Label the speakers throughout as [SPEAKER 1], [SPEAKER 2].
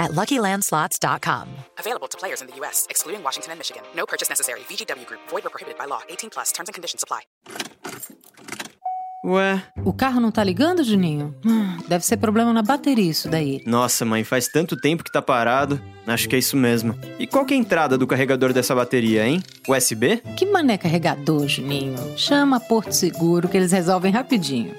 [SPEAKER 1] at LuckyLandSlots.com.
[SPEAKER 2] Available to players in the U.S., excluding Washington and Michigan. No purchase necessary. VGW Group. Void or prohibited by law. 18 plus. Terms and conditions apply.
[SPEAKER 3] Ué?
[SPEAKER 4] O carro não tá ligando, Juninho? Hum, Deve ser problema na bateria isso daí.
[SPEAKER 3] Nossa, mãe, faz tanto tempo que tá parado. Acho que é isso mesmo. E qual que é a entrada do carregador dessa bateria, hein? USB?
[SPEAKER 4] Que mané carregador, Juninho? Chama Porto Seguro que eles resolvem rapidinho.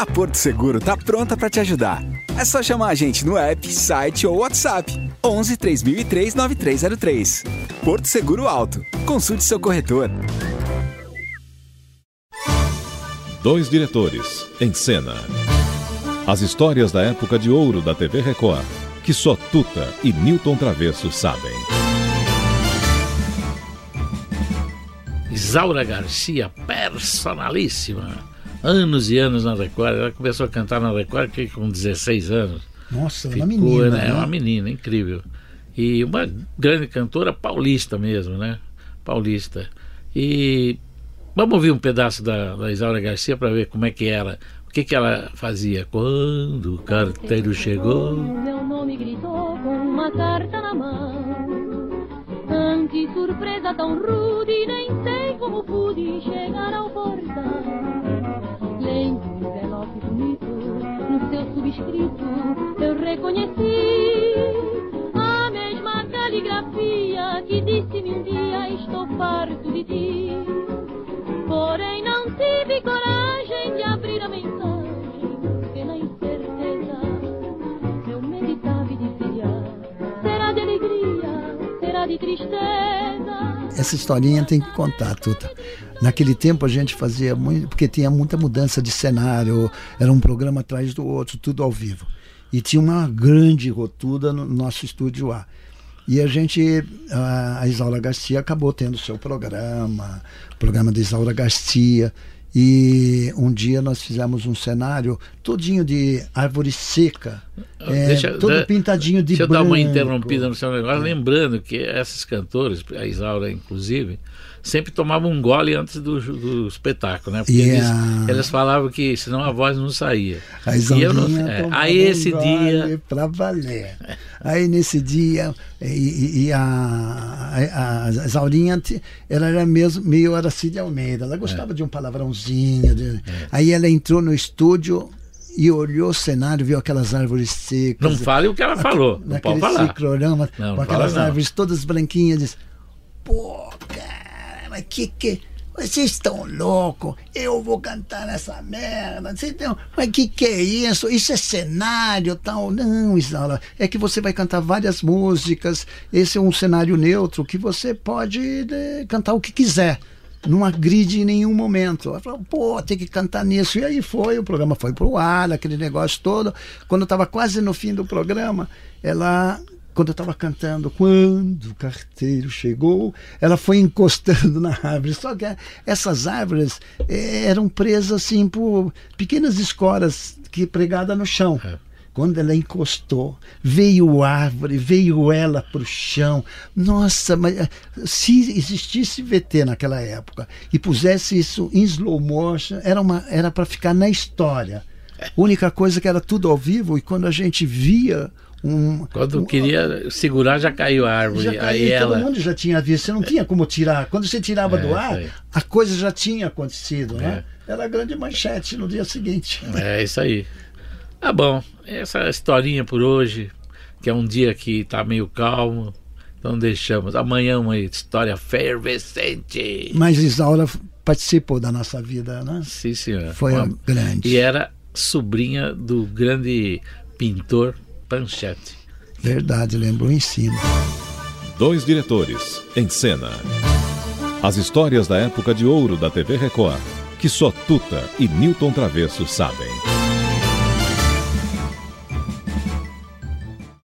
[SPEAKER 5] A Porto Seguro tá pronta para te ajudar. É só chamar a gente no app, site ou WhatsApp. 11 3003 9303. Porto Seguro Alto. Consulte seu corretor.
[SPEAKER 6] Dois diretores, em cena. As histórias da época de ouro da TV Record, que só Tuta e Newton Travesso sabem.
[SPEAKER 7] Isaura Garcia, personalíssima. Anos e anos na Record. Ela começou a cantar na Record com 16 anos.
[SPEAKER 8] Nossa,
[SPEAKER 7] Ficou,
[SPEAKER 8] uma menina.
[SPEAKER 7] né?
[SPEAKER 8] né?
[SPEAKER 7] Uma menina, incrível. E uma grande cantora paulista mesmo, né? Paulista. E vamos ouvir um pedaço da, da Isaura Garcia para ver como é que era. O que, que ela fazia? Quando o carteiro chegou.
[SPEAKER 9] Meu nome gritou com uma carta na mão. Ante surpresa tão rude, nem sei como pude chegar ao portão. Lendo um envelope bonito, no seu subscrito, eu reconheci a mesma caligrafia que disse-me um dia: Estou farto de ti.
[SPEAKER 8] Essa historinha tem que contar, Tuta. Naquele tempo a gente fazia muito, porque tinha muita mudança de cenário, era um programa atrás do outro, tudo ao vivo. E tinha uma grande rotuda no nosso estúdio A. E a gente, a Isaura Garcia acabou tendo seu programa, programa da Isaura Garcia. E um dia nós fizemos um cenário todinho de árvore seca, é,
[SPEAKER 7] Deixa-
[SPEAKER 8] todo
[SPEAKER 7] da-
[SPEAKER 8] pintadinho de
[SPEAKER 7] Deixa eu
[SPEAKER 8] branco.
[SPEAKER 7] dar uma interrompida no seu negócio, lembrando que esses cantores, a Isaura inclusive, sempre tomavam um gole antes do, do espetáculo, né? Porque
[SPEAKER 8] E
[SPEAKER 7] eles, eles falavam que senão a voz não saía.
[SPEAKER 8] A
[SPEAKER 7] eu não- é, aí esse
[SPEAKER 8] um gole
[SPEAKER 7] dia,
[SPEAKER 8] Pra valer. Aí nesse dia, e, e- a, a, a Isaurinha, ela era mesmo, meio Aracide Almeida. Ela
[SPEAKER 7] É.
[SPEAKER 8] gostava de um palavrãozinho. de- Aí ela entrou no estúdio e olhou o cenário, viu aquelas árvores secas.
[SPEAKER 7] não fale o que ela falou, não pode falar.
[SPEAKER 8] ciclorama,
[SPEAKER 7] Não,
[SPEAKER 8] com aquelas
[SPEAKER 7] fala
[SPEAKER 8] árvores todas branquinhas. Diz, Pô, cara, mas que que. Vocês estão loucos? Eu vou cantar nessa merda. Vocês tão, mas que que é isso? Isso é cenário tal? Não, Isaura. É que você vai cantar várias músicas. Esse é um cenário neutro que você pode né, cantar o que quiser. Não agride em nenhum momento. Ela falou, pô, tem que cantar nisso. E aí foi, o programa foi pro ar, aquele negócio todo. Quando eu estava quase no fim do programa, ela quando eu estava cantando, quando o carteiro chegou, ela foi encostando na árvore. Só que essas árvores eh, eram presas assim por pequenas escoras que pregadas no chão. Quando ela encostou, veio árvore, veio ela para o chão. Nossa, mas eh, se existisse VT naquela época e pusesse isso em slow motion, era uma era para ficar na história. Única coisa que era tudo ao vivo e quando a gente via um
[SPEAKER 7] Quando queria segurar, já caiu a árvore.
[SPEAKER 8] já
[SPEAKER 7] aí
[SPEAKER 8] caiu, todo
[SPEAKER 7] ela.
[SPEAKER 8] mundo já tinha visto, você não tinha como tirar. Quando você tirava
[SPEAKER 7] É,
[SPEAKER 8] do ar,
[SPEAKER 7] aí.
[SPEAKER 8] a coisa já tinha acontecido, né? Era a grande manchete no dia seguinte.
[SPEAKER 7] É isso aí. Tá bom. Essa historinha por hoje, que é um dia que tá meio calmo. Então deixamos. Amanhã uma história fervescente.
[SPEAKER 8] Mas Isaura participou da nossa vida, né?
[SPEAKER 7] Sim, senhor.
[SPEAKER 8] Foi
[SPEAKER 7] Uma-
[SPEAKER 8] grande.
[SPEAKER 7] E era sobrinha do grande pintor Panchete.
[SPEAKER 8] Verdade, lembrou o ensino.
[SPEAKER 6] Dois diretores, em cena. As histórias da época de ouro da TV Record, que só Tuta e Newton Travesso sabem.